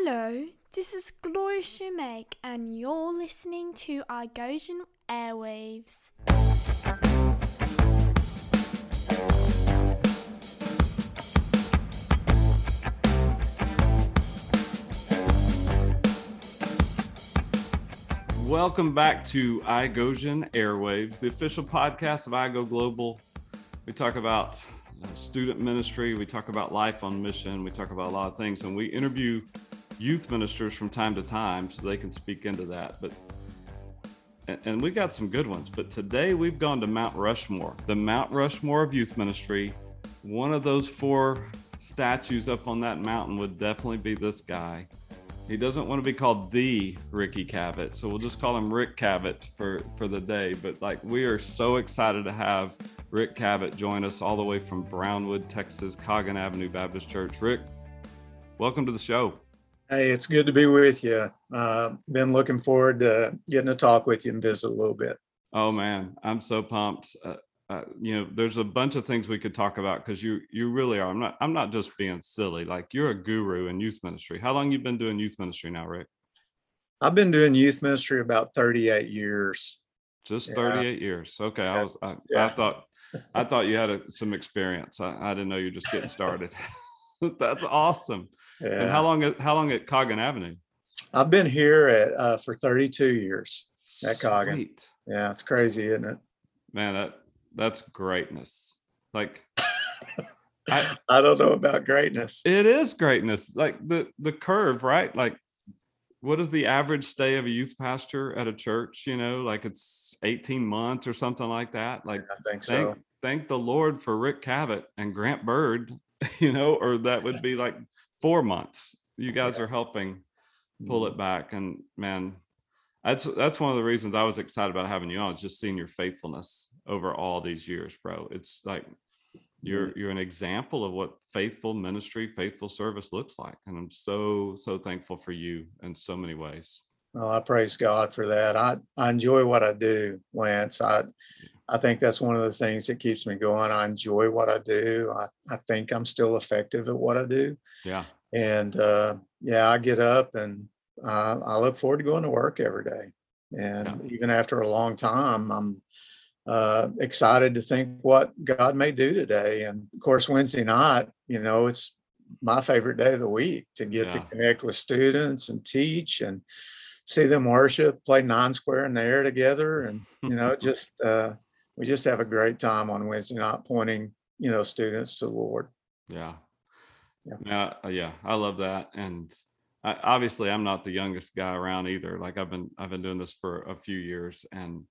Hello, this is Gloria Shumake, and you're listening to iGosian Airwaves. Welcome back to iGosian Airwaves, the official podcast of iGo Global. We talk about uh, student ministry, we talk about life on mission, we talk about a lot of things, and we interview youth ministers from time to time so they can speak into that. But and- we got some good ones. But today we've gone to Mount Rushmore, the Mount Rushmore of youth ministry. One of those four statues up on that mountain would definitely be this guy. He doesn't want to be called the Ricky Cavitt, so we'll just call him Rick Cavitt for for the day. But like we are so excited to have Rick Cavitt join us all the way from Brownwood, Texas, Coggin Avenue Baptist Church. Rick, welcome to the show. Hey, it's good to be with you. Uh, been looking forward to getting to talk with you and visit a little bit. Oh man, I'm so pumped. Uh, uh, you know, there's a bunch of things we could talk about because you you really are. I'm not I'm not just being silly. Like you're a guru in youth ministry. How long you been doing youth ministry now, Rick? I've been doing youth ministry about 38 years. Just Yeah. 38 years. Okay, I was I, I thought I thought you had a, some experience. I, I didn't know you're just getting started. That's awesome. And how long at how long at Coggin Avenue? I've been here at uh, for 32 years. At Coggin. Sweet. Yeah, it's crazy, isn't it? Man, that that's greatness. Like I I don't know about greatness. It is greatness. Like the the curve, right? Like what is the average stay of a youth pastor at a church? You know, like it's 18 months or something like that. Like I think thank so. thank the Lord for Rick Cavitt and Grant Bird, you know, or that would be like four months. You guys Yeah. are helping pull mm-hmm. it back. And man, that's that's one of the reasons I was excited about having you on, just seeing your faithfulness over all these years, bro. It's like you're you're an example of what faithful ministry, faithful service looks like. And I'm so, so thankful for you in so many ways. Well, I praise God for that. I, I enjoy what I do, Lance. I I think that's one of the things that keeps me going. I enjoy what I do. I, I think I'm still effective at what I do. Yeah. And uh, yeah, I get up and uh, I look forward to going to work every day. And even after a long time, I'm uh, excited to think what God may do today. And of course, Wednesday night, you know, it's my favorite day of the week to get to connect with students and teach and see them worship, play nine square in the air together. And, you know, just, uh, we just have a great time on Wednesday night pointing, you know, students to the Lord. Yeah. Yeah. Yeah. uh, Yeah. I love that. And I, obviously I'm not the youngest guy around either. Like I've been, I've been doing this for a few years and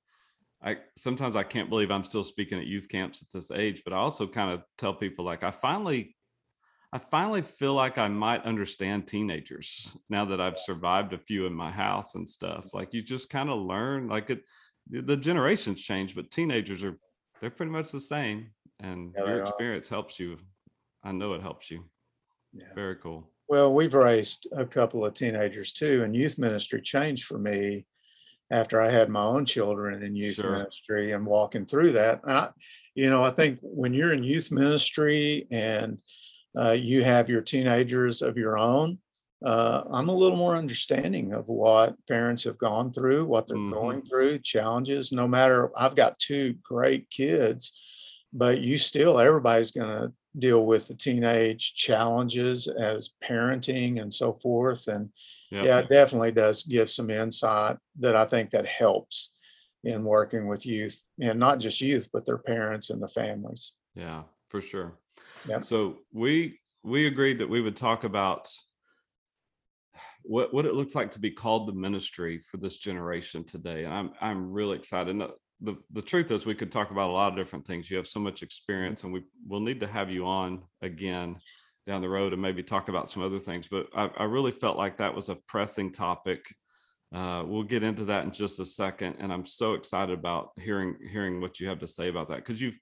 I sometimes I can't believe I'm still speaking at youth camps at this age, but I also kind of tell people like I finally I finally feel like I might understand teenagers now that I've survived a few in my house and stuff. Like you just kind of learn like it the generations change, but teenagers are they're pretty much the same. And Yeah, your are. experience helps you. I know it helps you. Yeah. Very cool. Well, we've raised a couple of teenagers too, and youth ministry changed for me after I had my own children in youth Sure. ministry and walking through that. I, you know, I think when you're in youth ministry and uh, you have your teenagers of your own, uh, I'm a little more understanding of what parents have gone through, what they're Mhm. going through, challenges. No matter, I've got two great kids, but you still, everybody's going to deal with the teenage challenges as parenting and so forth. And Yep. yeah, it definitely does give some insight that I think that helps in working with youth and not just youth, but their parents and the families. Yeah, for sure. So we we agreed that we would talk about what what it looks like to be called to ministry for this generation today. And I'm I'm really excited. And the, the the truth is we could talk about a lot of different things. You have so much experience and we will need to have you on again down the road and maybe talk about some other things. But I, I really felt like that was a pressing topic. Uh, we'll get into that in just a second. And I'm so excited about hearing hearing what you have to say about that because you've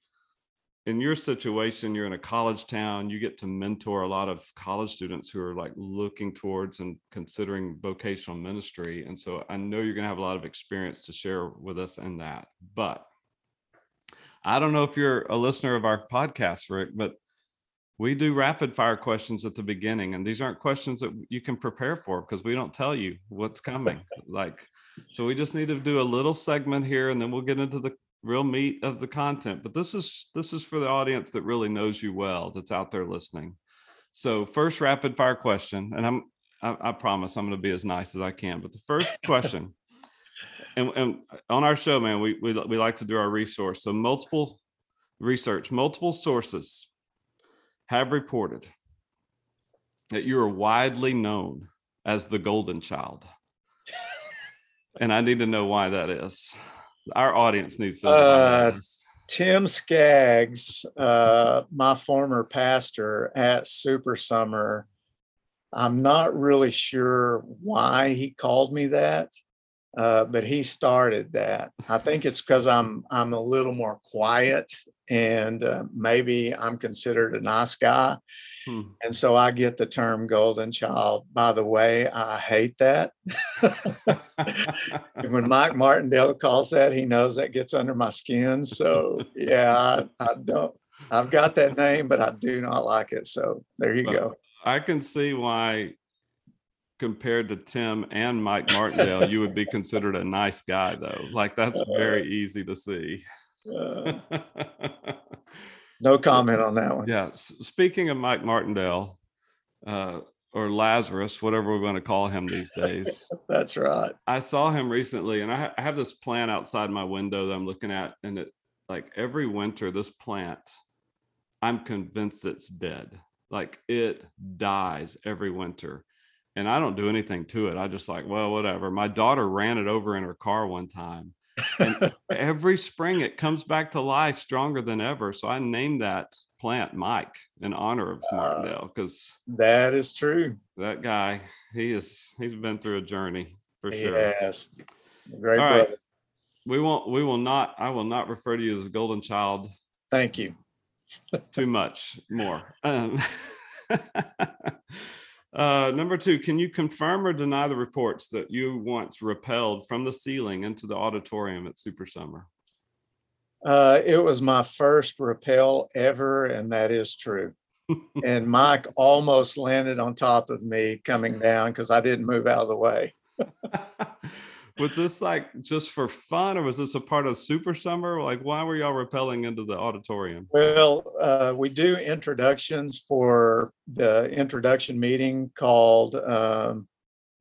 in your situation, you're in a college town, you get to mentor a lot of college students who are like looking towards and considering vocational ministry. And so I know you're going to have a lot of experience to share with us in that. But I don't know if you're a listener of our podcast, Rick, but we do rapid fire questions at the beginning, and these aren't questions that you can prepare for because we don't tell you what's coming. like, so we just need to do a little segment here, and then we'll get into the real meat of the content. But this is this is for the audience that really knows you well, that's out there listening. So first rapid fire question, and I'm I, I promise I'm going to be as nice as I can. But the first question, and, and on our show, man, we, we we like to do our resource. So multiple research, multiple sources have reported that you are widely known as the golden child. and I need to know why that is. Our audience needs some. uh, Tim Skaggs, uh, my former pastor at Super Summer, I'm not really sure why he called me that, uh, but he started that. I think it's because I'm I'm a little more quiet and uh, maybe I'm considered a nice guy. Hmm. And so I get the term golden child. By the way, I hate that. when Mike Martindale calls that, he knows that gets under my skin. So yeah, I, I, don't, I've got that name, but I do not like it. So there you go. I can see why compared to Tim and Mike Martindale, you would be considered a nice guy though. Like that's very easy to see. Uh, no comment on that one. Yeah. Speaking of Mike Martindale, uh, or Lazarus, whatever we're going to call him these days. That's right. I saw him recently, and I, ha- I, have this plant outside my window that I'm looking at, and it like every winter, this plant, I'm convinced it's dead. Like it dies every winter, and I don't do anything to it. I just like, well, whatever. My daughter ran it over in her car one time, and every spring it comes back to life stronger than ever. So I named that plant Mike in honor of uh, Martindale because that is true. That guy, he is he's been through a journey for he sure. Yes. Great All right. We won't we will not I will not refer to you as a golden child. Thank you. too much more. Um, Uh, number two, can you confirm or deny the reports that you once rappelled from the ceiling into the auditorium at Super Summer? Uh, it was my first rappel ever, and that is true. and Mike almost landed on top of me coming down because I didn't move out of the way. was this like just for fun or was this a part of super summer? Like why were y'all rappelling into the auditorium? Well uh, we do introductions for the introduction meeting called um,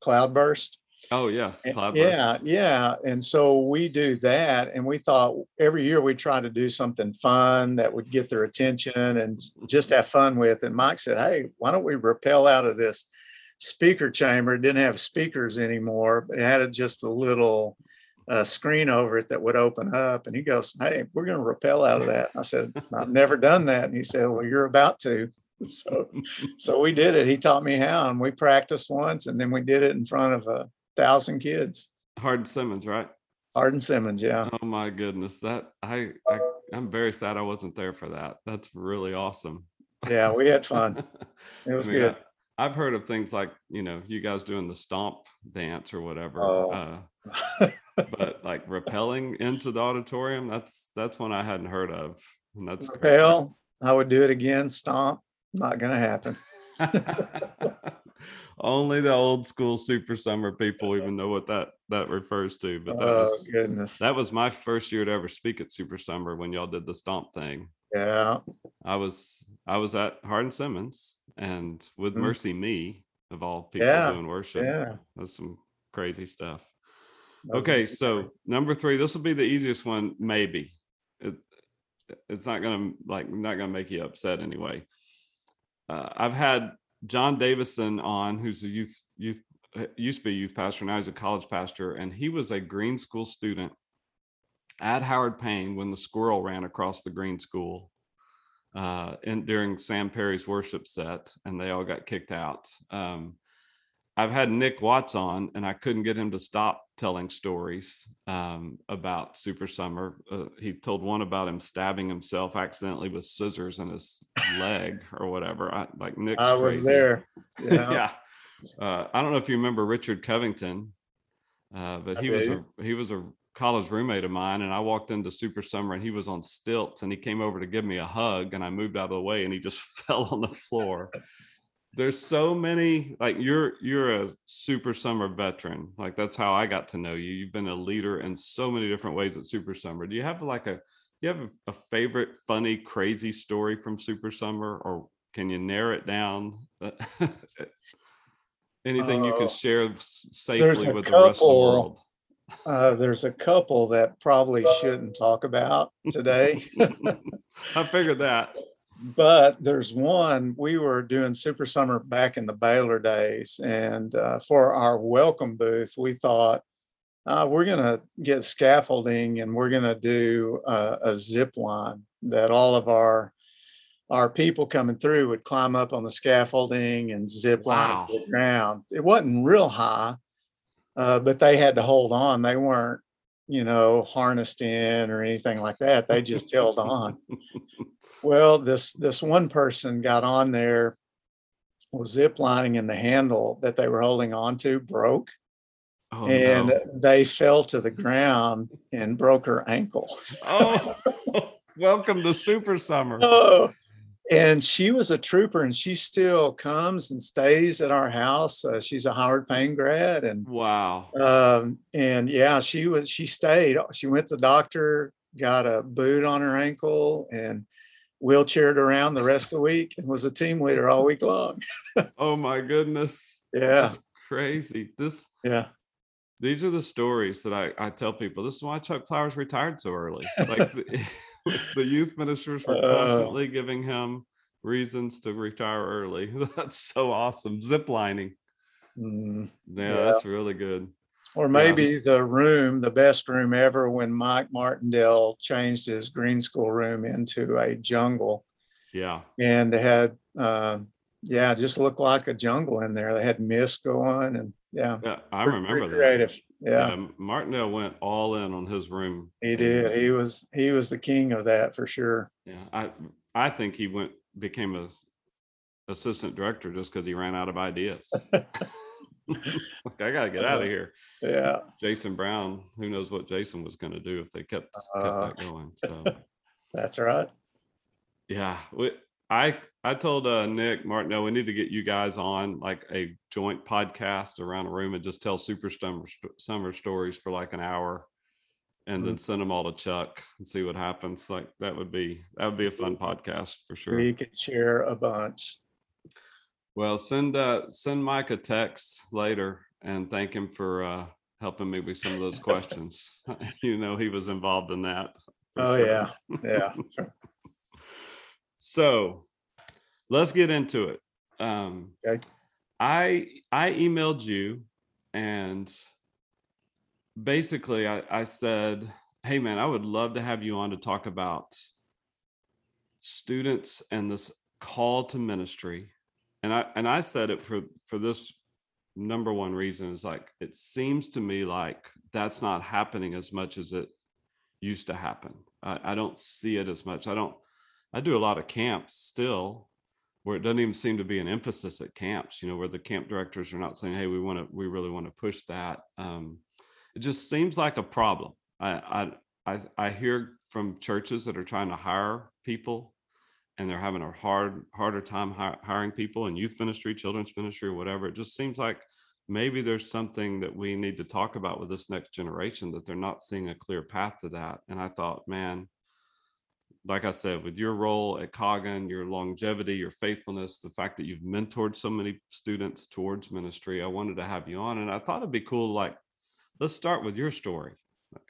cloudburst. Oh yes cloudburst. yeah yeah and so we do that and we thought every year we try to do something fun that would get their attention and just have fun with and mike said hey why don't we rappel out of this speaker chamber. It didn't have speakers anymore, but it had just a little uh, screen over it that would open up. And he goes, Hey, we're going to rappel out of that. I said, I've never done that. And he said, Well, you're about to. So, so we did it. He taught me how, and we practiced once, and then we did it in front of a thousand kids. Hardin Simmons, right? Hardin Simmons, yeah. Oh my goodness, that I, I I'm very sad I wasn't there for that. That's really awesome. Yeah, we had fun. It was I mean, good. I've heard of things like you know you guys doing the stomp dance or whatever, oh. uh, but like rappelling into the auditorium that's that's one I hadn't heard of, and that's rappel. I would do it again. Stomp, not gonna happen. Only the old school super summer people even know what that that refers to. But that oh, was goodness. That was my first year to ever speak at Super Summer when y'all did the stomp thing. Yeah. I was I was at Hardin Simmons and with mm. MercyMe of all people yeah. doing worship. Yeah. That's some crazy stuff. Okay, so number three, this will be the easiest one, maybe. It, it's not gonna like not gonna make you upset anyway. Uh, I've had John Davison on, who's a youth youth used to be a youth pastor, now he's a college pastor, and he was a green school student at Howard Payne when the squirrel ran across the green school uh, in, during Sam Perry's worship set, and they all got kicked out. Um, I've had Nick Watts on, and I couldn't get him to stop telling stories um, about Super Summer. Uh, he told one about him stabbing himself accidentally with scissors in his leg or whatever. I, like Nick, I was crazy. there. Yeah. yeah. Uh, I don't know if you remember Richard Covington, uh, but he was a he was a college roommate of mine, and I walked into Super Summer, and he was on stilts, and he came over to give me a hug, and I moved out of the way, and he just fell on the floor. There's so many like you're you're a Super Summer veteran. Like that's how I got to know you. You've been a leader in so many different ways at Super Summer. Do you have like a do you have a, a favorite funny crazy story from Super Summer, or can you narrow it down? Anything you can Uh, share safely with the rest of the world? Uh, there's a couple that probably shouldn't talk about today. I figured that. But there's one, we were doing Super Summer back in the Baylor days. And uh, for our welcome booth, we thought, uh, we're going to get scaffolding and we're going to do uh, a zip line that all of our our people coming through would climb up on the scaffolding and zip line Wow. to the ground. It wasn't real high, uh, but they had to hold on. They weren't, you know, harnessed in or anything like that. They just held on. Well, this this one person got on there, was zip lining, and the handle that they were holding on to broke, Oh, and no. they fell to the ground and broke her ankle. oh welcome to Super Summer. Oh, and she was a trooper, and she still comes and stays at our house. Uh, she's a Howard Payne grad, and Wow. um, and yeah, she was she stayed. She went to the doctor, got a boot on her ankle, and wheelchaired around the rest of the week, and was a team leader all week long. Oh my goodness. Yeah, That's crazy. This yeah. these are the stories that I, I tell people. This is why Chuck Flowers retired so early. Like the, youth ministers were Oh. constantly giving him reasons to retire early. That's so awesome. Zip lining. Mm. Yeah, Yeah. that's really good. Or maybe the room, the best room ever, when Mike Martindale changed his green school room into a jungle, Yeah. and they had, uh, yeah, just looked like a jungle in there. They had mist going, and yeah, Yeah. I remember that. creative. Yeah, Yeah, Martindale went all in on his room. he did. He was he was the king of that for sure. Yeah, I I think he went became a assistant director just because he ran out of ideas. like I gotta get out Uh, of here. Yeah, Jason Brown, who knows what Jason was going to do if they kept Uh, kept that going. So that's right. yeah, we, I I told uh, Nick Martin, no, we need to get you guys on like a joint podcast around a room and just tell super summer summer stories for like an hour. And Mm. then send them all to Chuck and see what happens. Like that would be that would be a fun podcast for sure. We could share a bunch. Well, send uh send Mike a text later and thank him for uh helping me with some of those questions. you know, he was involved in that. Oh sure. yeah, yeah. So let's get into it. Um Okay. I I emailed you and basically I, I said, hey man, I would love to have you on to talk about students and this call to ministry. And I and I said it for for this number one reason is like it seems to me like that's not happening as much as it used to happen. I, I don't see it as much. I don't I do a lot of camps still where it doesn't even seem to be an emphasis at camps, you know, where the camp directors are not saying, hey, we want to, we really want to push that. Um, it just seems like a problem. I, I, I, I hear from churches that are trying to hire people and they're having a hard, harder time hi- hiring people in youth ministry, children's ministry, or whatever. It just seems like maybe there's something that we need to talk about with this next generation that they're not seeing a clear path to that. And I thought, man, like I said, with your role at Coggin, your longevity, your faithfulness, the fact that you've mentored so many students towards ministry, I wanted to have you on. And I thought it'd be cool, like, let's start with your story.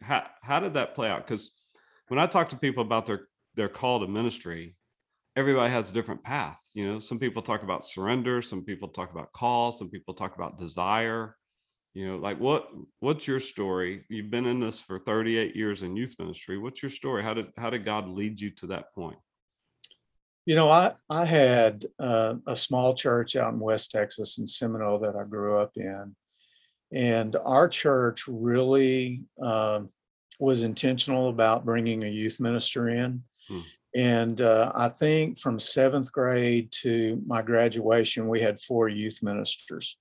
How, how did that play out? Because when I talk to people about their, their call to ministry, everybody has a different path. You know, some people talk about surrender, some people talk about call, some people talk about desire. You know, like what what's your story? You've been in this for 38 years in youth ministry. What's your story? How did how did God lead you to that point? You know, I I had uh, a small church out in West Texas in Seminole that I grew up in, and our church really um, was intentional about bringing a youth minister in. Hmm. And uh, I think from seventh grade to my graduation, we had four youth ministers.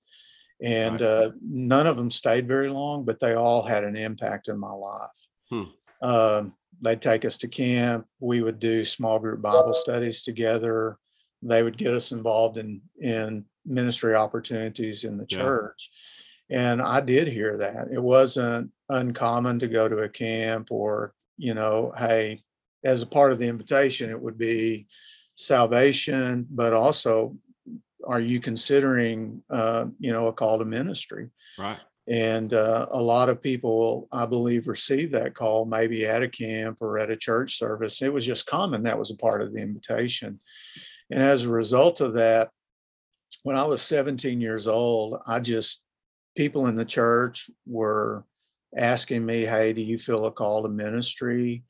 And uh, none of them stayed very long, but they all had an impact in my life. Hmm. Um, they'd take us to camp. We would do small group Bible studies together. They would get us involved in in ministry opportunities in the Yeah. church. And I did hear that. It wasn't uncommon to go to a camp or, you know, hey, as a part of the invitation, it would be salvation, but also are you considering uh, you know, a call to ministry? Right. And uh, a lot of people, I believe, received that call maybe at a camp or at a church service. It was just common. That was a part of the invitation. And as a result of that, when I was 17 years old, I just, people in the church were asking me, Hey, do you feel a call to ministry?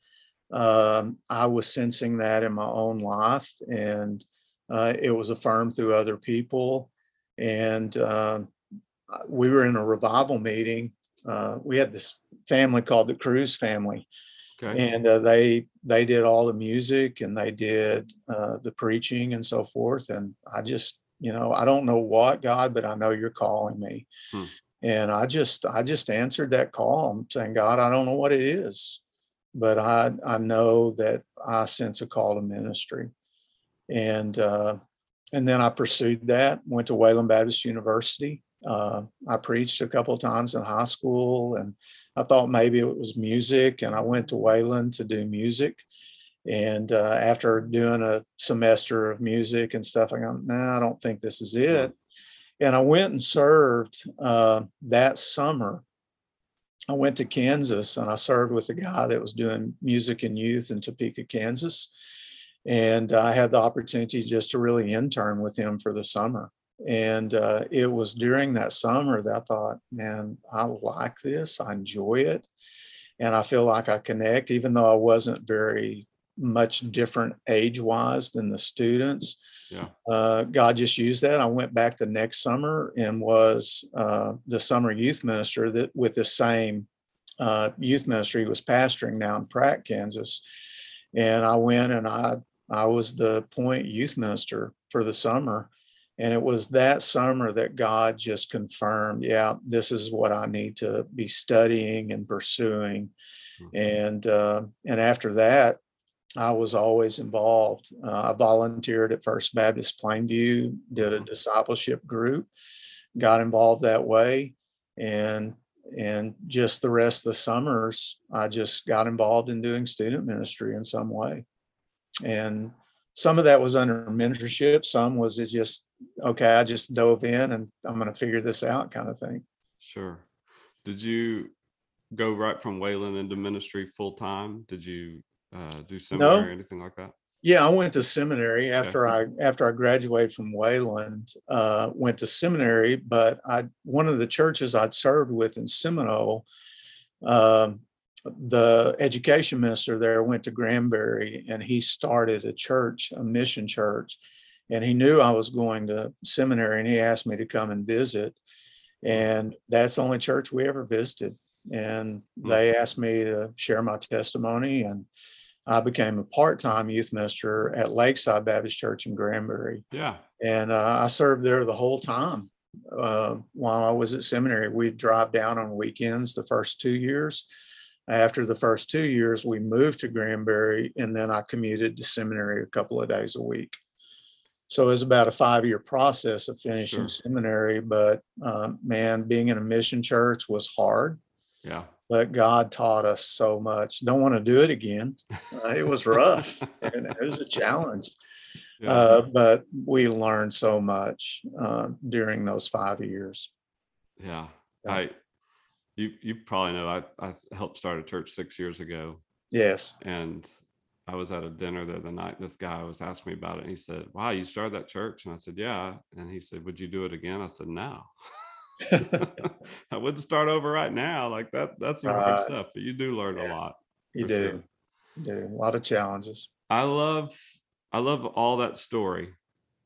Um, I was sensing that in my own life, and uh, it was affirmed through other people. And uh, we were in a revival meeting. Uh, we had this family called the Cruz family, Okay. and uh, they they did all the music and they did uh, the preaching and so forth. And I just, you know, I don't know what God, but I know you're calling me. Hmm. And I just I just answered that call. I'm saying, God, I don't know what it is, but I I know that I sense a call to ministry. And uh, and then I pursued that. Went to Wayland Baptist University. Uh, I preached a couple of times in high school, and I thought maybe it was music, and I went to Wayland to do music. And uh, after doing a semester of music and stuff, I go, nah, I don't think this is it. And I went and served uh, that summer. I went to Kansas and I served with a guy that was doing music and youth in Topeka, Kansas. And I had the opportunity just to really intern with him for the summer. And uh, it was during that summer that I thought, man, I like this. I enjoy it. And I feel like I connect, even though I wasn't very much different age wise than the students. Yeah. Uh, God just used that. I went back the next summer and was uh, the summer youth minister that with the same uh, youth ministry he was pastoring now in Pratt, Kansas. And I went and I I was the point youth minister for the summer. And it was that summer that God just confirmed, yeah, this is what I need to be studying and pursuing. Mhm. And uh, and after that, I was always involved. Uh, I volunteered at First Baptist Plainview, did a Mhm. discipleship group, got involved that way, and and just the rest of the summers, I just got involved in doing student ministry in some way. And some of that was under mentorship, some was it just okay, I just dove in and I'm going to figure this out kind of thing. Sure. Did you go right from Wayland into ministry full time? Did you uh, do seminary or anything like that? Yeah, I went to seminary after I after I graduated from Wayland. Uh, went to seminary, but I one of the churches I'd served with in Seminole, um, the education minister there went to Granbury, and he started a church, a mission church, and he knew I was going to seminary, and he asked me to come and visit, and that's the only church we ever visited, and Hmm. they asked me to share my testimony and. I became a part-time youth minister at Lakeside Baptist Church in Granbury, Yeah. and uh, I served there the whole time uh, while I was at seminary. We'd drive down on weekends the first two years. After the first two years, we moved to Granbury, and then I commuted to seminary a couple of days a week. So it was about a five-year process of finishing Sure. seminary. But um, man, being in a mission church was hard Yeah. but God taught us so much. Don't want to do it again. Uh, it was rough and it was a challenge, Yeah. uh, but we learned so much uh, during those five years. yeah. yeah. I you you probably know I, I helped start a church six years ago Yes. and I was at a dinner the other night. This guy was asking me about it and he said, Wow, you started that church? And I said, Yeah. And he said, Would you do it again? I said, No. I wouldn't start over right now. Like that, that's some hard stuff, but you do learn a lot. you do. sure. You do. A lot of challenges. I love I love all that story.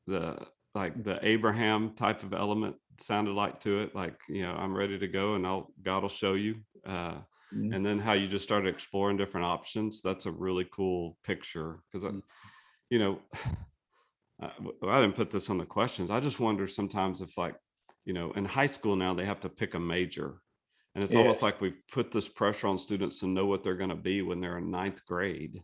The like the Abraham type of element sounded like to it. Like, you know, I'm ready to go and I'll God will show you. Uh Mhm. and then how you just started exploring different options. That's a really cool picture because I Mm. you know I, I didn't put this on the questions. I just wonder sometimes if like you know, in high school now they have to pick a major. And it's Yeah. almost like we've put this pressure on students to know what they're going to be when they're in ninth grade.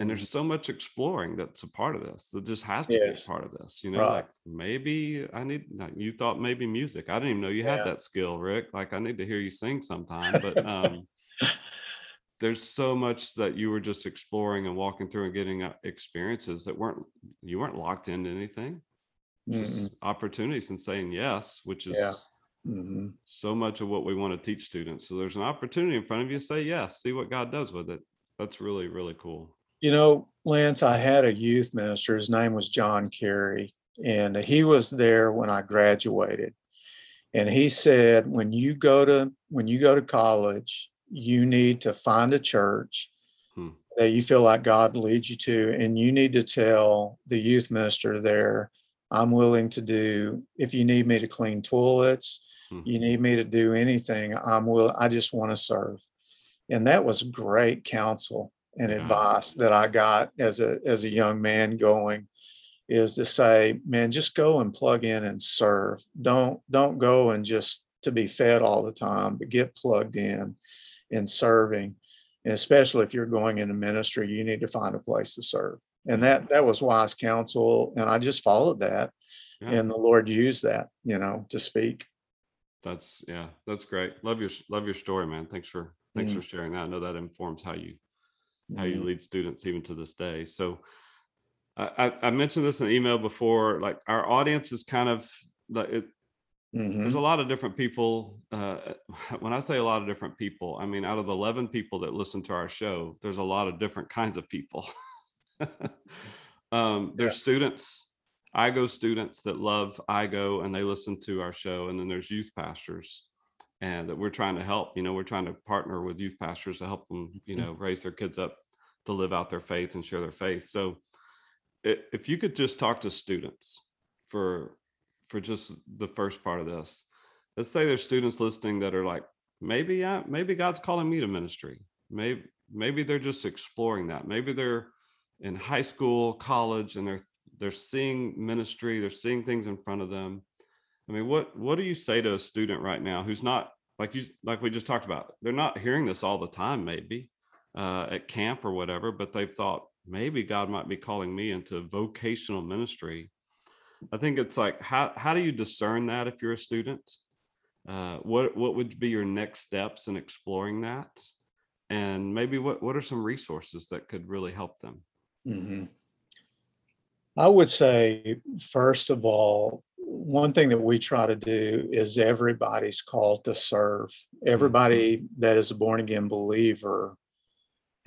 And there's so much exploring that's a part of this. That just has to be a part of this. You know, Right. like maybe I need. Like you thought maybe music. I didn't even know you Yeah. had that skill, Rick. Like I need to hear you sing sometime. But um, there's so much that you were just exploring and walking through and getting uh, experiences that weren't you weren't locked into anything. Just Mm-mm. opportunities and saying yes, which is Yeah. Mhm. so much of what we want to teach students. So there's an opportunity in front of you. Say yes. See what God does with it. That's really really cool. You know, Lance, I had a youth minister. His name was John Carey, and he was there when I graduated. And he said, when you go to when you go to college, you need to find a church Hmm. that you feel like God leads you to, and you need to tell the youth minister there, I'm willing to do if you need me to clean toilets, Hmm. you need me to do anything, I'm will I just want to serve. And that was great counsel and Yeah. advice that I got as a as a young man going is to say, man, just go and plug in and serve. Don't don't go and just to be fed all the time, but get plugged in in serving. And especially if you're going into ministry, you need to find a place to serve. And that that was wise counsel. And I just followed that. Yeah. And the Lord used that, you know, to speak. That's yeah, that's great. Love your love your story, man. Thanks for thanks Mm. for sharing that. I know that informs how you how you Mhm. lead students even to this day. So I, I mentioned this in email before. Like our audience is kind of like it, there's a Mhm. lot of different people. Uh, when I say a lot of different people, I mean out of the 11 people that listen to our show, there's a lot of different kinds of people. um, there's students, IGO students that love IGO and they listen to our show, and then there's youth pastors, and that we're trying to help. You know, we're trying to partner with youth pastors to help them, you know, raise their kids up to live out their faith and share their faith. So, if you could just talk to students for for just the first part of this. Let's say there's students listening that are like maybe I, maybe god's calling me to ministry. Maybe maybe they're just exploring that. Maybe they're in high school college and they're they're seeing ministry they're seeing things in front of them. I mean what what do you say to a student right now who's not like you like we just talked about they're not hearing this all the time maybe uh, at camp or whatever but they've thought maybe god might be calling me into vocational ministry I think it's like how how do you discern that if you're a student? Uh, what what would be your next steps in exploring that? And maybe what what are some resources that could really help them? Mhm. I would say, first of all, one thing that we try to do is everybody's called to serve. Everybody that is a born again believer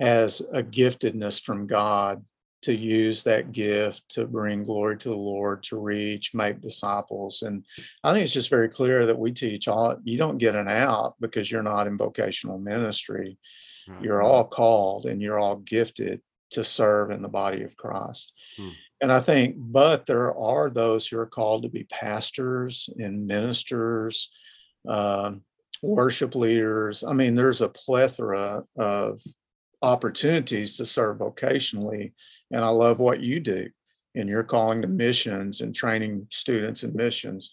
has a giftedness from God to use that gift to bring glory to the Lord, to reach, make disciples. And I think it's just very clear that we teach all you don't get an out because you're not in vocational ministry. Right. You're all called and you're all gifted to serve in the body of Christ. Hmm. And I think, but there are those who are called to be pastors and ministers, um, worship leaders. I mean, there's a plethora of opportunities to serve vocationally. And I love what you do and you're calling to missions and training students in missions.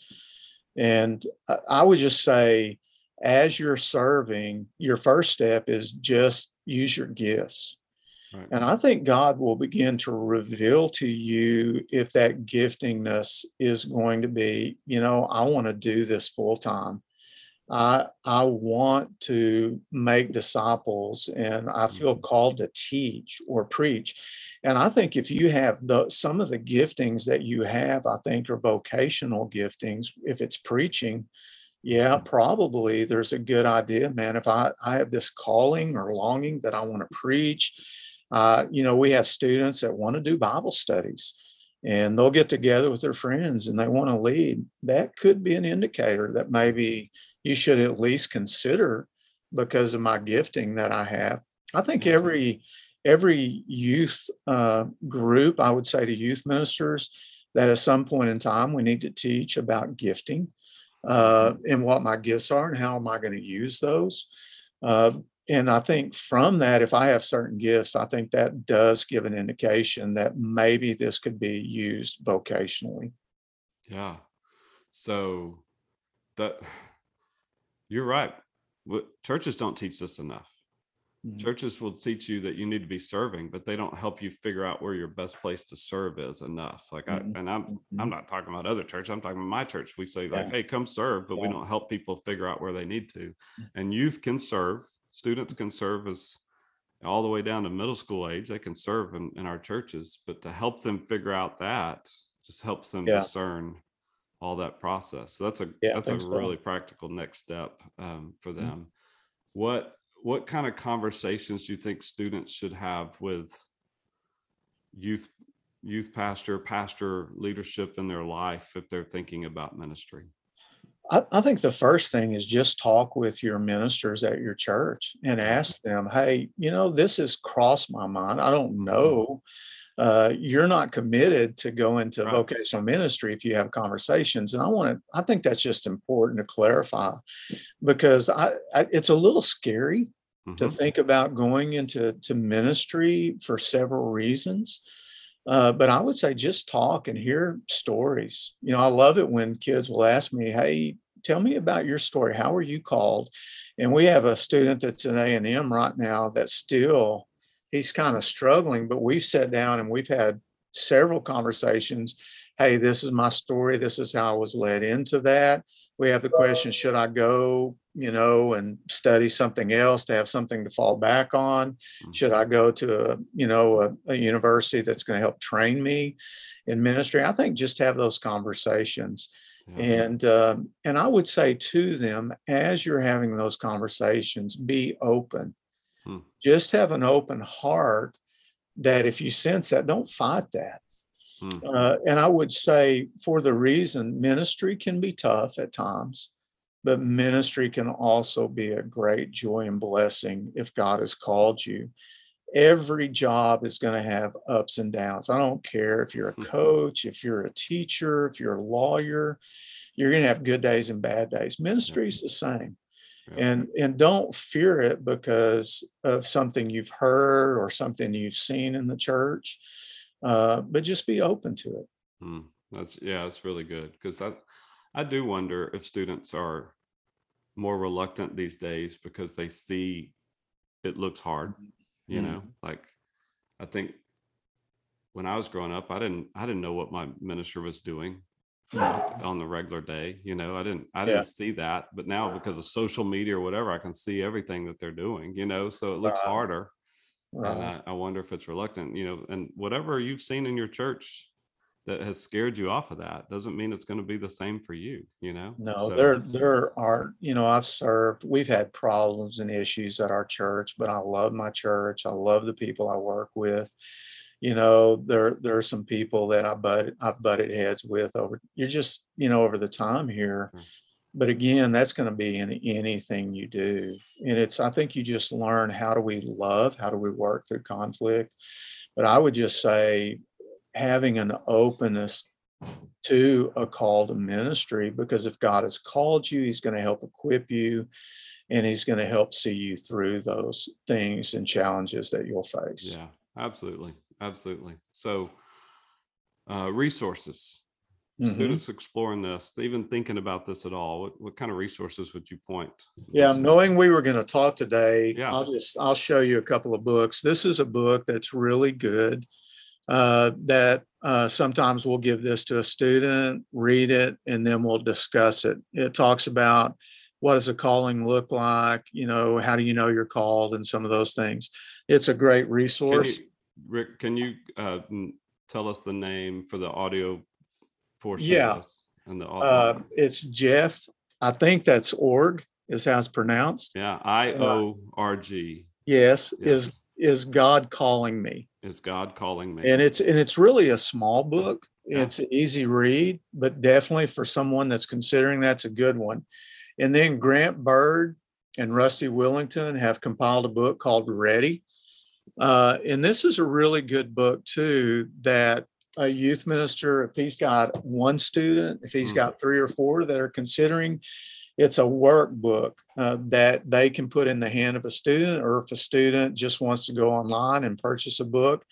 And I, I would just say, as you're serving, your first step is just use your gifts. Right. And I think God will begin to reveal to you if that giftingness is going to be, you know, I want to do this full time. I I want to make disciples and I feel called to teach or preach. And I think if you have the some of the giftings that you have, I think are vocational giftings, if it's preaching, yeah, probably there's a good idea, man. If I, I have this calling or longing that I want to preach, uh, you know, we have students that want to do Bible studies and they'll get together with their friends and they want to lead. That could be an indicator that maybe you should at least consider because of my gifting that I have. I think Mhm. every every youth uh, group, I would say to youth ministers, that at some point in time we need to teach about gifting uh, and what my gifts are and how am I going to use those. Uh, and I think from that, if I have certain gifts, I think that does give an indication that maybe this could be used vocationally. Yeah. So that you're right. Churches don't teach this enough. Mm-hmm. Churches will teach you that you need to be serving, but they don't help you figure out where your best place to serve is enough. Like mm-hmm. I and I'm mm-hmm. I'm not talking about other church. I'm talking about my church. We say like, yeah. hey, come serve, but yeah. we don't help people figure out where they need to. Mm. And youth can serve, students can serve as all the way down to middle school age. They can serve in, in our churches, but to help them figure out that just helps them yeah. discern all that process. So that's a that's a so. really practical next step um, for mm-hmm. them. Mm-hmm. What what kind of conversations do you think students should have with youth youth pastor pastor leadership in their life if they're thinking about ministry I, I, think the first thing is just talk with your ministers at your church and ask them hey you know this has crossed my mind i don't mm-hmm. know uh, you're not committed to go into right. vocational ministry if you have conversations and i want to i think that's just important to clarify because I, I it's a little scary mm-hmm. to think about going into to ministry for several reasons uh, but i would say just talk and hear stories you know i love it when kids will ask me hey tell me about your story how were you called and we have a student that's in a&m right now that still he's kind of struggling, but we've sat down and we've had several conversations. Hey, this is my story. This is how I was led into that. We have the question, should I go, you know, and study something else to have something to fall back on? Mm-hmm. Should I go to a, you know, a, a university that's going to help train me in ministry? I think just have those conversations. And um, and I would say to them, as you're having those conversations, be open Hmm. Just have an open heart that if you sense that, don't fight that. Hmm. Uh, and I would say, for the reason ministry can be tough at times, but ministry can also be a great joy and blessing if God has called you. Every job is going to have ups and downs. I don't care if you're a hmm. coach, if you're a teacher, if you're a lawyer, you're going to have good days and bad days. Ministry is the same and and don't fear it because of something you've heard or something you've seen in the church uh, but just be open to it hmm. that's yeah it's really good because i i do wonder if students are more reluctant these days because they see it looks hard you mm-hmm. know like i think when i was growing up i didn't i didn't know what my minister was doing on the regular day you know i didn't i didn't yeah. see that but now because of social media or whatever i can see everything that they're doing you know so it looks right. harder and I, I, wonder if it's reluctant you know and whatever you've seen in your church that has scared you off of that doesn't mean it's going to be the same for you you know? No so, there there are you know i've served we've had problems and issues at our church but i love my church i love the people i work with. You know there there are some people that I but I've butted heads with over you're just you know over the time here. Mm. But again that's going to be in anything you do and it's I think you just learn how do we love how do we work through conflict but I would just say having an openness to a call to ministry because if God has called you he's going to help equip you and he's going to help see you through those things and challenges that you'll face. Yeah, absolutely absolutely. So, uh, resources. Mm-hmm. Students exploring this, even thinking about this at all, what, what kind of resources would you point? Yeah, knowing we were going to talk today, yeah. I'll just I'll show you a couple of books. This is a book that's really good. Uh, that uh, sometimes we'll give this to a student, read it, and then we'll discuss it. It talks about what does a calling look like, you know, how do you know you're called, and some of those things. It's a great resource. Can you, Rick, can you uh, tell us the name for the audio portion? Yeah. And the uh, it's Jeff. I think that's Iorg is how it's pronounced. Yeah, I O R G. Yes, yes, is is God calling me? Is God calling me? And it's and it's really a small book. Yeah. It's an easy read, but definitely for someone that's considering that's a good one. And then Grant Bird and Rusty Willington have compiled a book called Ready uh, and this is a really good book too. That a youth minister, if he's got one student, if he's mm. got three or four that are considering, it's a workbook uh, that they can put in the hand of a student, or if a student just wants to go online and purchase a book,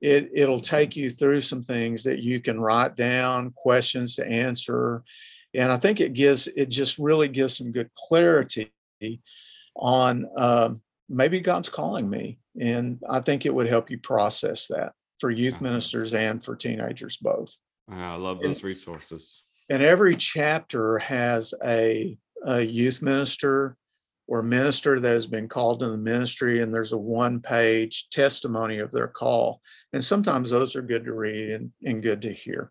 it it'll take you through some things that you can write down, questions to answer, and I think it gives it just really gives some good clarity on um, maybe God's calling me, and I think it would help you process that for youth ministers and for teenagers both. I love those and, resources. And every chapter has a, a youth minister or minister that has been called to the ministry, and there's a one page testimony of their call. And sometimes those are good to read and, and good to hear.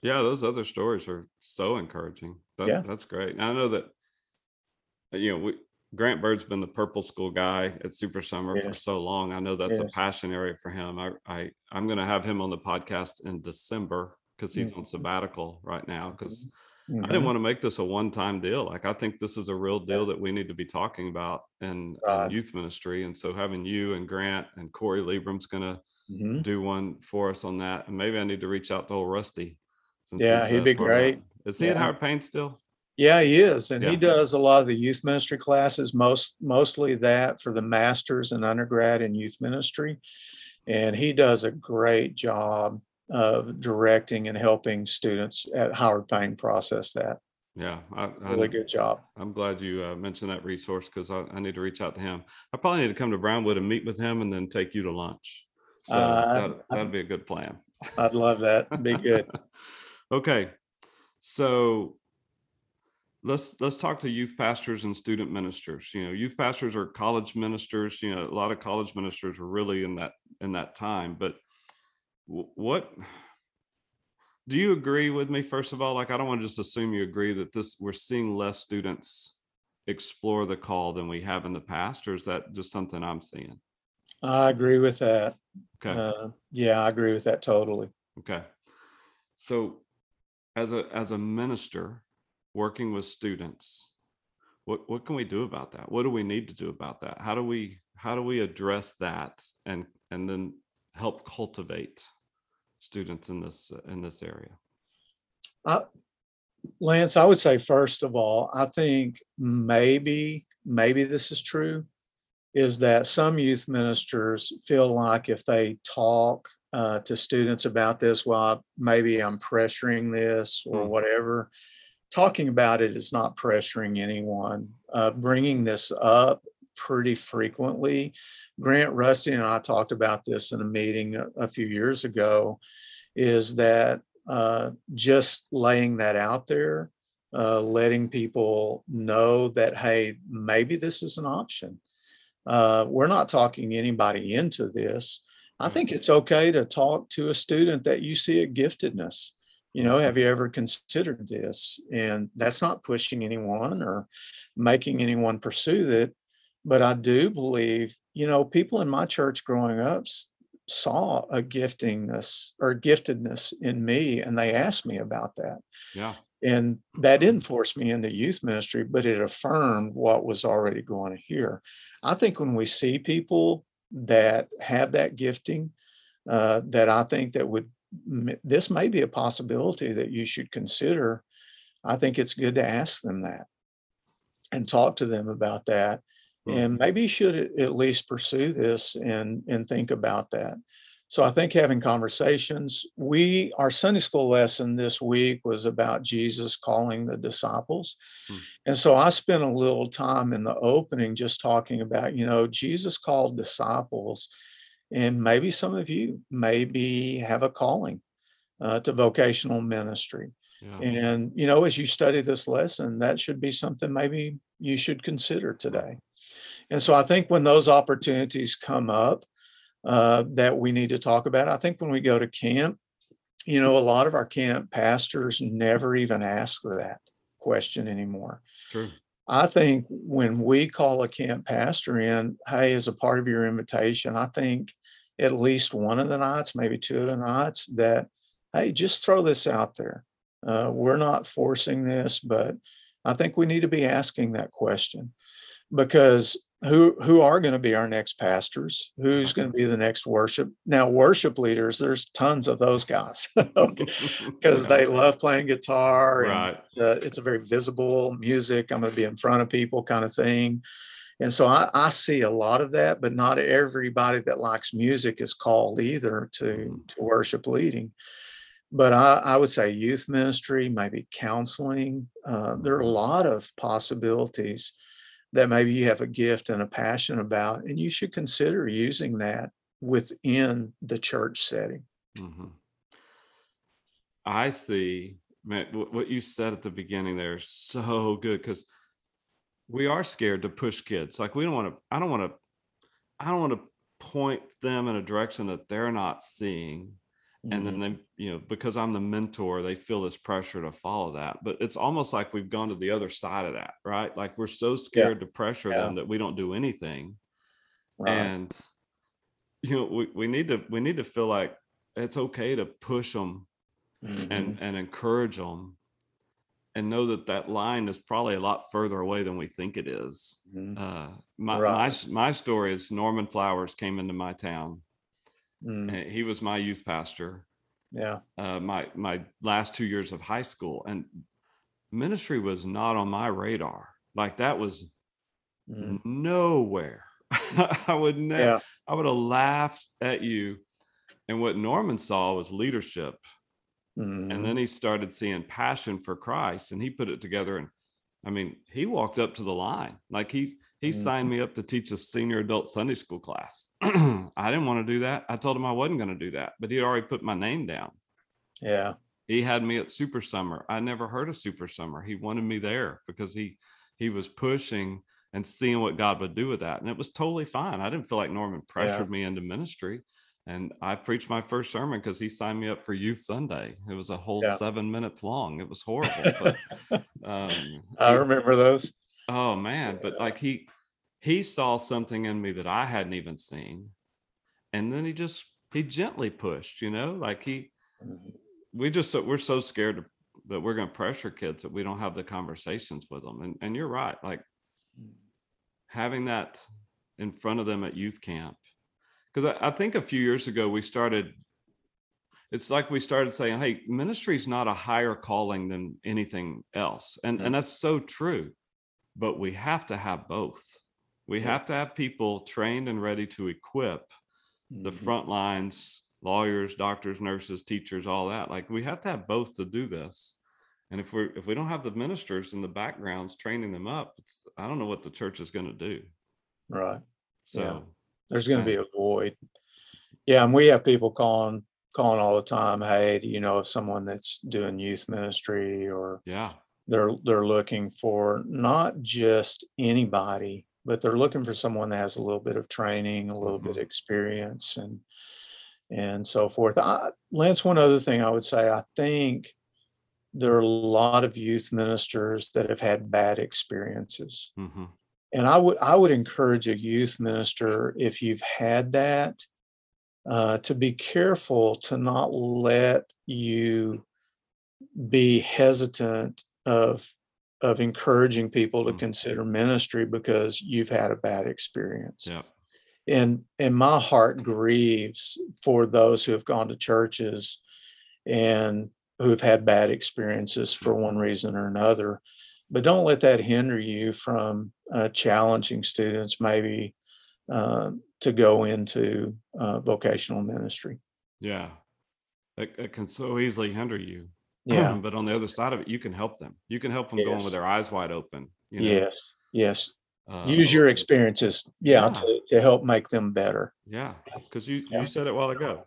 Yeah, those other stories are so encouraging. That, yeah. That's great. And I know that, you know, we, Grant Bird's been the purple school guy at Super Summer yes. for so long. I know that's yes. a passion area for him. I, I I'm going to have him on the podcast in December because he's mm-hmm. on sabbatical right now. Because mm-hmm. I didn't want to make this a one-time deal. Like I think this is a real deal that we need to be talking about in, right. in youth ministry. And so having you and Grant and Corey Liebrum's going to mm-hmm. do one for us on that. And maybe I need to reach out to old Rusty. yeah, he'd be great. Is he yeah. at Howard Payne still? Yeah, he is, and yeah. he does a lot of the youth ministry classes. Most mostly that for the masters and undergrad in youth ministry, and he does a great job of directing and helping students at Howard Payne process that. Yeah, I, really I, good job. I'm glad you uh, mentioned that resource because I, I, need to reach out to him. I probably need to come to Brownwood and meet with him, and then take you to lunch. So uh, that, that'd be a good plan. I'd love that. Be good. okay, so let's let's talk to youth pastors and student ministers you know youth pastors are college ministers you know a lot of college ministers are really in that in that time but what do you agree with me first of all? Like i don't want to just assume you agree that this we're seeing less students explore the call than we have in the past or is that just something i'm seeing? I agree with that. Okay. Uh, yeah i agree with that totally. Okay. So as a as a minister working with students. What what can we do about that? What do we need to do about that? How do we how do we address that and and then help cultivate students in this in this area? Uh, lance i would say first of all i think maybe maybe this is true is that some youth ministers feel like if they talk uh, to students about this well maybe i'm pressuring this or mm. whatever talking about it is not pressuring anyone. Uh, bringing this up pretty frequently. Grant Rusty and I talked about this in a meeting a, a few years ago. Is that uh, just laying that out there, uh, letting people know that hey, maybe this is an option. Uh, we're not talking anybody into this. I think mm-hmm. it's okay to talk to a student that you see a giftedness you know have you ever considered this? And that's not pushing anyone or making anyone pursue it but i do believe you know people in my church growing up saw a giftingness or giftedness in me and they asked me about that. Yeah. And that didn't force me into youth ministry but it affirmed what was already going here i think when we see people that have that gifting uh, that i think that would this may be a possibility that you should consider. I think it's good to ask them that and talk to them about that. Mm-hmm. And maybe you should at least pursue this and, and think about that. So I think having conversations, we, our Sunday school lesson this week was about Jesus calling the disciples. Mm-hmm. And so I spent a little time in the opening just talking about, you know, Jesus called disciples and maybe some of you maybe have a calling uh, to vocational ministry. Yeah. And, you know, as you study this lesson, that should be something maybe you should consider today. And so I think when those opportunities come up uh, that we need to talk about, I think when we go to camp, you know, a lot of our camp pastors never even ask that question anymore. It's true. I think when we call a camp pastor in, hey, as a part of your invitation, I think at least one of the nights, maybe two of the nights, that, hey, just throw this out there. Uh, we're not forcing this, but I think we need to be asking that question because who who are going to be our next pastors who's going to be the next worship now worship leaders there's tons of those guys because they love playing guitar right. and uh, it's a very visible music i'm going to be in front of people kind of thing and so I, I, see a lot of that but not everybody that likes music is called either to mm. to worship leading but I, I would say youth ministry, maybe counseling. Uh, there are a lot of possibilities that maybe you have a gift and a passion about, and you should consider using that within the church setting. hmm I see, man, what you said at the beginning there is so good because we are scared to push kids. Like we don't want to, I don't want to, I don't want to point them in a direction that they're not seeing. And then Mhm. they, you know, because I'm the mentor, they feel this pressure to follow that. But it's almost like we've gone to the other side of that, right? Like we're so scared to pressure Yeah. them that we don't do anything. right. And you know, we, we need to we need to feel like it's okay to push them Mhm. and and encourage them and know that that line is probably a lot further away than we think it is. Mhm. Uh, my, my Right. s- my story is Norman Flowers came into my town. Mm, he was my youth pastor. yeah. Uh, my my last two years of high school and ministry was not on my radar. Like that was Mm, nowhere. I would never. yeah. I would have laughed at you. And what Norman saw was leadership. mhm, and then he started seeing passion for Christ and he put it together and I mean he walked up to the line like he he Mhm. signed me up to teach a senior adult Sunday school class. I didn't want to do that. I told him I wasn't going to do that, but he already put my name down. yeah. He had me at Super Summer. I never heard of Super Summer. He wanted me there because he he was pushing and seeing what God would do with that. And it was totally fine. I didn't feel like Norman pressured me into ministry. And I preached my first sermon because he signed me up for Youth Sunday. It was a whole Yeah. seven minutes long. It was horrible. But um, I remember those. Oh man, but like he he saw something in me that I hadn't even seen. And then he just he gently pushed, you know, like he Mhm. we just we're so scared that we're going to pressure kids that we don't have the conversations with them and and you're right like having that in front of them at youth camp because I, I think a few years ago we started it's like we started saying hey ministry is not a higher calling than anything else and and that's so true but we have to have both we Yeah. have to have people trained and ready to equip the Mhm. front lines lawyers doctors nurses teachers all that like we have to have both to do this and if we're if we don't have the ministers in the backgrounds training them up it's, i don't know what the church is going to do Right. so There's going to Yeah. be a void. Yeah, and we have people calling calling all the time. Hey, do you know of someone that's doing youth ministry or yeah they're they're looking for not just anybody, but they're looking for someone that has a little bit of training, a little bit of experience, and and so forth. I, Lance, one other thing I would say, I think there are a lot of youth ministers that have had bad experiences, hmm and I would I would encourage a youth minister if you've had that uh, to be careful to not let you be hesitant of of encouraging people to Mm. consider ministry because you've had a bad experience. Yeah. And and my heart grieves for those who have gone to churches and who have had bad experiences for one reason or another. But don't let that hinder you from uh, challenging students maybe uh, to go into uh, vocational ministry. Yeah. It can so easily hinder you yeah but on the other side of it you can help them you can help them going Yes. with their eyes wide open you know? yes yes Uh, use your experiences yeah, Yeah. To, to help make them better yeah because you Yeah. you said it a while ago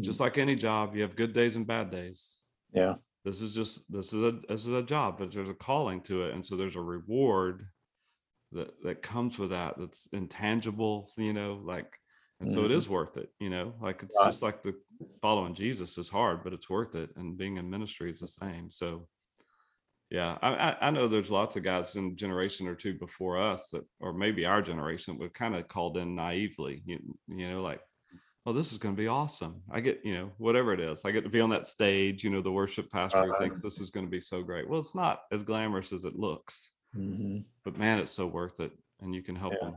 just like any job you have good days and bad days yeah this is just this is a this is a job but there's a calling to it and so there's a reward that that comes with that that's intangible you know like and so it Mhm. is worth it you know like it's Right. just like the following jesus is hard but it's worth it and being in ministry is the same so yeah i i, know there's lots of guys in generation or two before us that or maybe our generation were kind of called in naively you, you know like oh this is going to be awesome i get you know whatever it is i get to be on that stage you know the worship pastor Right. thinks this is going to be so great well it's not as glamorous as it looks Mhm. but man it's so worth it and you can help Yeah. them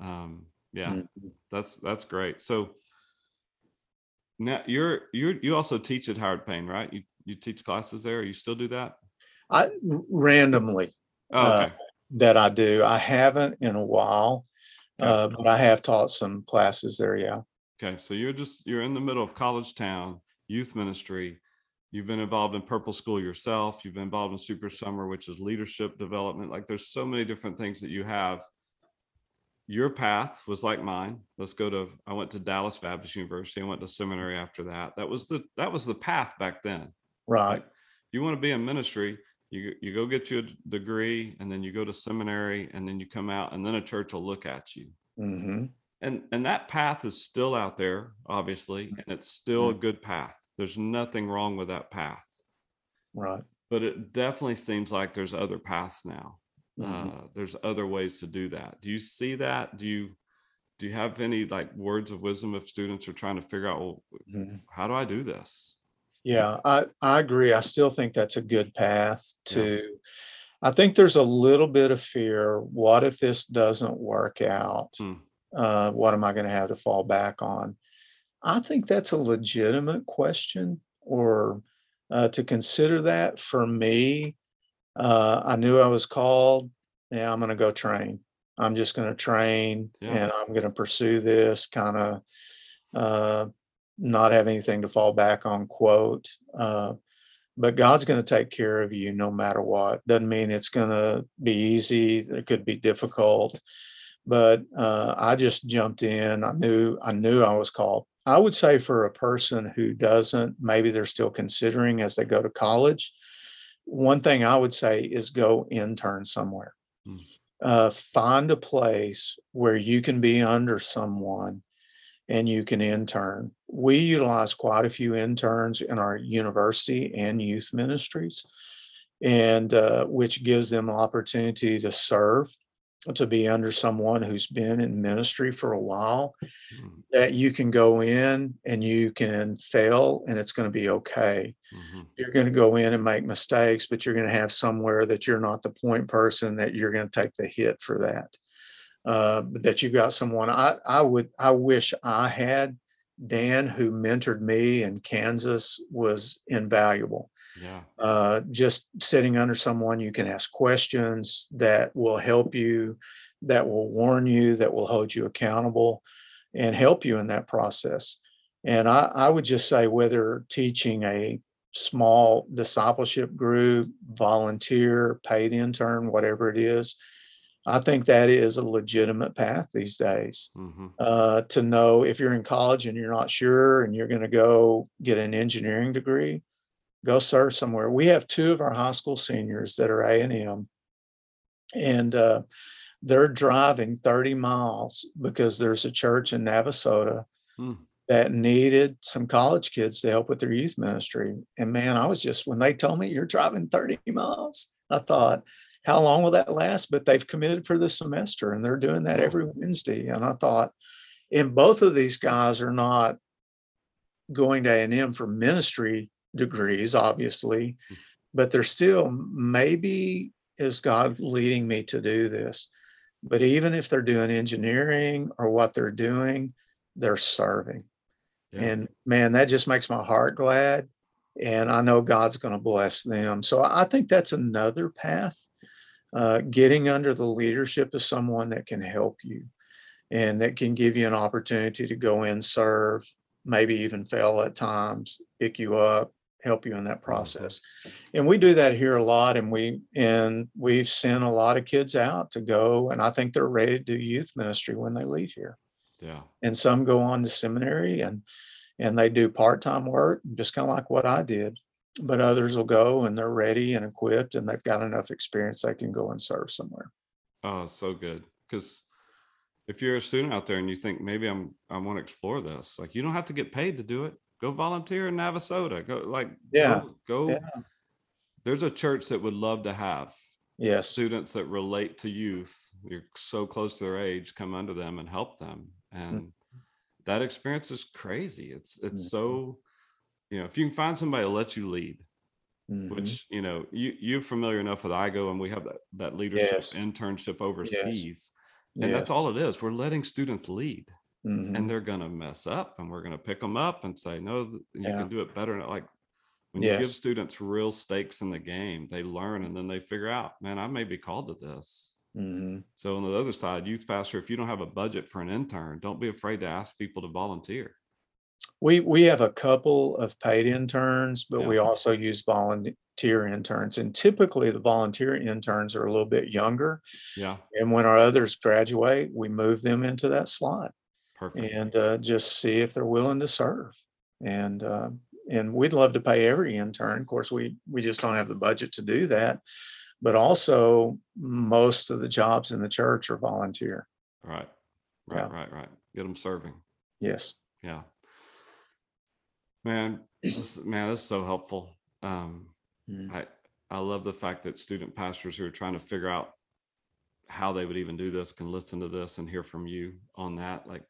um yeah Mhm. that's that's great so now you're you're you also teach at howard payne right you you teach classes there you still do that i randomly oh Uh, that I do. I haven't in a while, Okay. uh, but I have taught some classes there. Yeah. okay so you're just you're in the middle of college town youth ministry You've been involved in Purple School yourself. You've been involved in Super Summer, which is leadership development. Like there's so many different things that you have. Your path was like mine. Let's go to I went to Dallas Baptist University. I went to seminary after that. That was the that was the path back then. Right. Like, if you want to be in ministry, you you go get you a degree and then you go to seminary and then you come out and then a church will look at you. Mm-hmm. And and that path is still out there, obviously, and it's still a Mhm. good path. There's nothing wrong with that path. Right. But it definitely seems like there's other paths now. Mhm. Uh, there's other ways to do that. Do you see that? Do you do you have any like words of wisdom if students are trying to figure out, well, Mhm. how do I do this? Yeah, I, I agree. I still think that's a good path Yeah. to, I think there's a little bit of fear. What if this doesn't work out? Hmm. Uh, what am I going to have to fall back on? I think that's a legitimate question or uh, to consider that for me. Uh, I knew I was called. Yeah, I'm going to go train. I'm just going to train Yeah. and I'm going to pursue this kind of uh, not have anything to fall back on, quote. Uh, but God's going to take care of you no matter what. Doesn't mean it's going to be easy. It could be difficult, but uh, I just jumped in. I knew I knew I was called. I would say for a person who doesn't, maybe they're still considering as they go to college. One thing I would say is go intern somewhere. Hmm. Uh, find a place where you can be under someone and you can intern. We utilize quite a few interns in our university and youth ministries, and uh, which gives them an opportunity to serve, to be under someone who's been in ministry for a while. Hmm. That you can go in and you can fail, and it's going to be okay. Mhm. You're going to go in and make mistakes, but you're going to have somewhere that you're not the point person that you're going to take the hit for that uh, but that you've got someone. I I would I wish I had Dan who mentored me in Kansas was invaluable. Yeah. Uh, just sitting under someone you can ask questions that will help you, that will warn you, that will hold you accountable, and help you in that process. And I, I would just say whether teaching a small discipleship group, volunteer, paid intern, whatever it is, I think that is a legitimate path these days. hmm Uh, to know if you're in college and you're not sure and you're going to go get an engineering degree, go serve somewhere. We have two of our high school seniors that are A and M, and uh, they're driving 30 miles because there's a church in Navasota Hmm. that needed some college kids to help with their youth ministry. And man, I was just when they told me you're driving 30 miles, I thought, how long will that last? But they've committed for the semester and they're doing that every Wednesday. And I thought, and both of these guys are not going to A&M for ministry degrees, obviously, Mm. but they're still maybe is God leading me to do this? But even if they're doing engineering or what they're doing, they're serving. Yeah. And man, that just makes my heart glad. And I know God's going to bless them. So I think that's another path, uh, getting under the leadership of someone that can help you and that can give you an opportunity to go in, serve, maybe even fail at times, pick you up, help you in that mm-hmm. process. And we do that here a lot. And we and we've sent a lot of kids out to go, and I think they're ready to do youth ministry when they leave here Yeah. and some go on to seminary and and they do part-time work just kind of like what I did but others will go and they're ready and equipped and they've got enough experience they can go and serve somewhere Oh, so good. Because if you're a student out there and you think maybe I'm I want to explore this, like you don't have to get paid to do it. Go volunteer in Navasota. Go like Yeah, Go, go. yeah. There's a church that would love to have yes students that relate to youth. You're so close to their age, come under them and help them. And that experience is crazy. It's it's Mhm. so, you know, if you can find somebody to let you lead, Mhm. which you know you you're familiar enough with IGO and we have that that leadership Yes. internship overseas and yes. that's all it is we're letting students lead Mhm. and they're gonna mess up and we're gonna pick them up and say no you Yeah. can do it better like when you give students real stakes in the game they learn and then they figure out man i may be called to this Mhm. so on the other side youth pastor if you don't have a budget for an intern don't be afraid to ask people to volunteer we we have a couple of paid interns, but we also use volunteer interns. And typically, the volunteer interns are a little bit younger. Yeah, And when our others graduate, we move them into that slot perfect. and uh, just see if they're willing to serve. And uh, and we'd love to pay every intern. Of course, we we just don't have the budget to do that. But also, most of the jobs in the church are volunteer. Right, right, Yeah. right, right. Get them serving. Yes. Yeah. Man, this, man, this is so helpful. Um, Mm. I I love the fact that student pastors who are trying to figure out how they would even do this can listen to this and hear from you on that. Like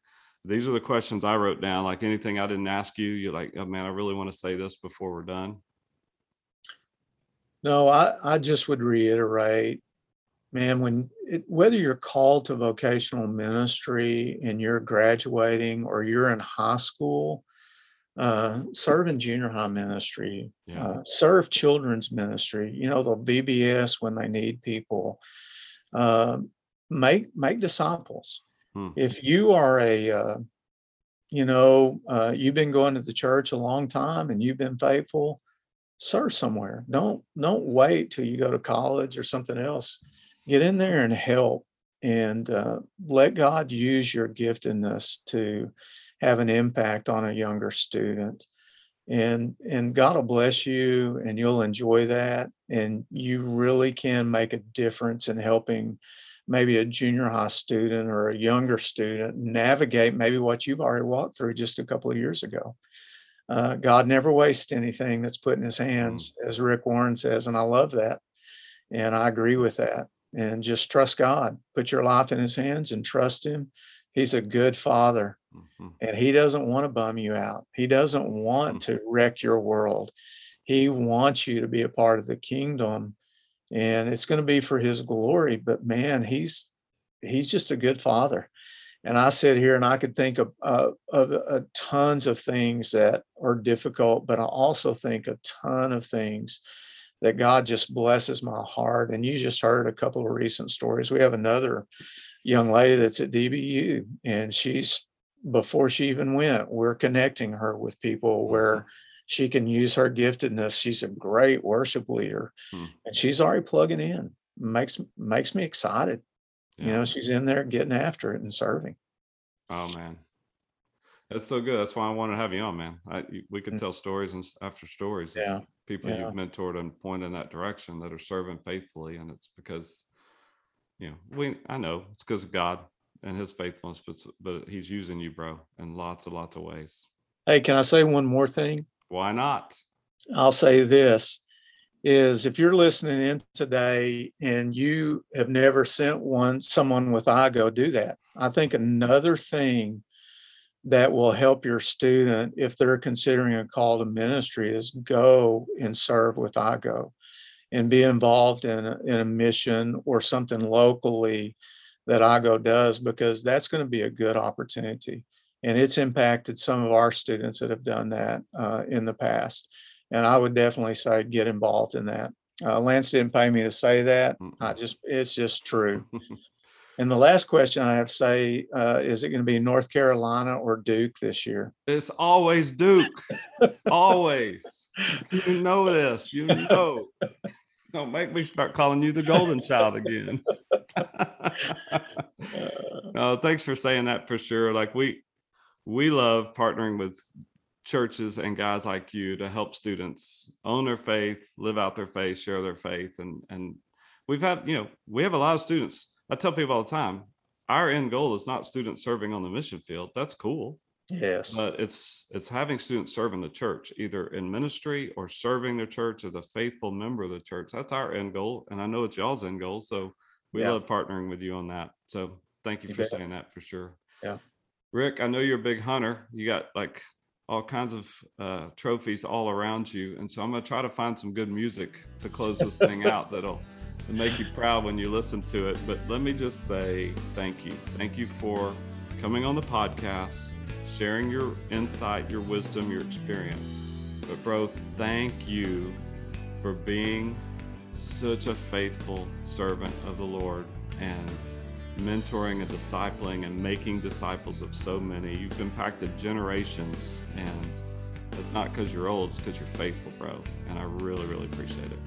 these are the questions I wrote down. Like anything I didn't ask you, you're like, oh man, I really want to say this before we're done. No, I, I just would reiterate, man, when it, whether you're called to vocational ministry and you're graduating or you're in high school, uh, serve in junior high ministry, Yeah. uh, serve children's ministry, you know, the VBS when they need people, um, make, make disciples. Hmm. If you are a, uh, you know, uh, you've been going to the church a long time and you've been faithful, serve somewhere. Don't don't wait till you go to college or something else. Get in there and help, and uh, let God use your giftedness to have an impact on a younger student. And and God will bless you, and you'll enjoy that, and you really can make a difference in helping maybe a junior high student or a younger student navigate maybe what you've already walked through just a couple of years ago. Uh, God never wastes anything that's put in his hands, as Rick Warren says, and I love that. And I agree with that. And just trust God. Put your life in his hands and trust him. He's a good father Mhm. and he doesn't want to bum you out. He doesn't want to wreck your world. He wants you to be a part of the kingdom and it's going to be for his glory, but man, he's he's just a good father. And I sit here and I could think of uh, of uh, tons of things that are difficult, but I also think a ton of things that God just blesses my heart. And you just heard a couple of recent stories. We have another young lady that's at DBU, and she's before she even went, we're connecting her with people where she can use her giftedness. She's a great worship leader, Hmm. and she's already plugging in. makes makes me excited. You know, she's in there getting after it and serving. Oh man, that's so good. That's why I wanted to have you on, man. I, we could Mm. tell stories and after stories Yeah, of people yeah. you've mentored and pointed in that direction that are serving faithfully, and it's because, you know, we I know it's because of God and His faithfulness, but but He's using you, bro, in lots and lots of ways. Hey, can I say one more thing? Why not? I'll say this is if you're listening in today and you have never sent one someone with IGO, do that. I think another thing that will help your student if they're considering a call to ministry is go and serve with IGO and be involved in a, in a mission or something locally that IGO does because that's going to be a good opportunity. And it's impacted some of our students that have done that uh, in the past. And I would definitely say get involved in that. Uh, Lance didn't pay me to say that. I just, it's just true. And the last question I have to say, uh, is it going to be North Carolina or Duke this year? It's always Duke. always. You know this. You know. Don't make me start calling you the golden child again. no, thanks for saying that for sure. Like we we love partnering with churches and guys like you to help students own their faith, live out their faith, share their faith. And and we've had, you know, we have a lot of students. I tell people all the time, our end goal is not students serving on the mission field. That's cool Yes. but it's it's having students serve in the church either in ministry or serving the church as a faithful member of the church that's our end goal and i know it's y'all's end goal so we Yeah. love partnering with you on that so thank you, You for bet. saying that for sure Yeah. Rick i know you're a big hunter you got like all kinds of uh, trophies all around you and so i'm going to try to find some good music to close this thing out that'll make you proud when you listen to it but let me just say thank you thank you for coming on the podcast sharing your insight, your wisdom, your experience. But, bro, thank you for being such a faithful servant of the Lord. And mentoring and discipling and making disciples of so many. You've impacted generations, and it's not because you're old, it's because you're faithful, bro. And I really, really appreciate it.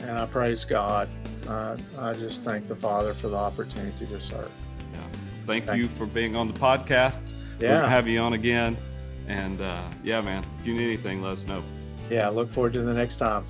And I praise God. Uh, I just thank the Father for the opportunity to serve. Yeah. Thank, thank you for being on the podcast. Yeah. We'll have you on again. And uh, yeah, man, if you need anything, let us know. Yeah, look forward to the next time.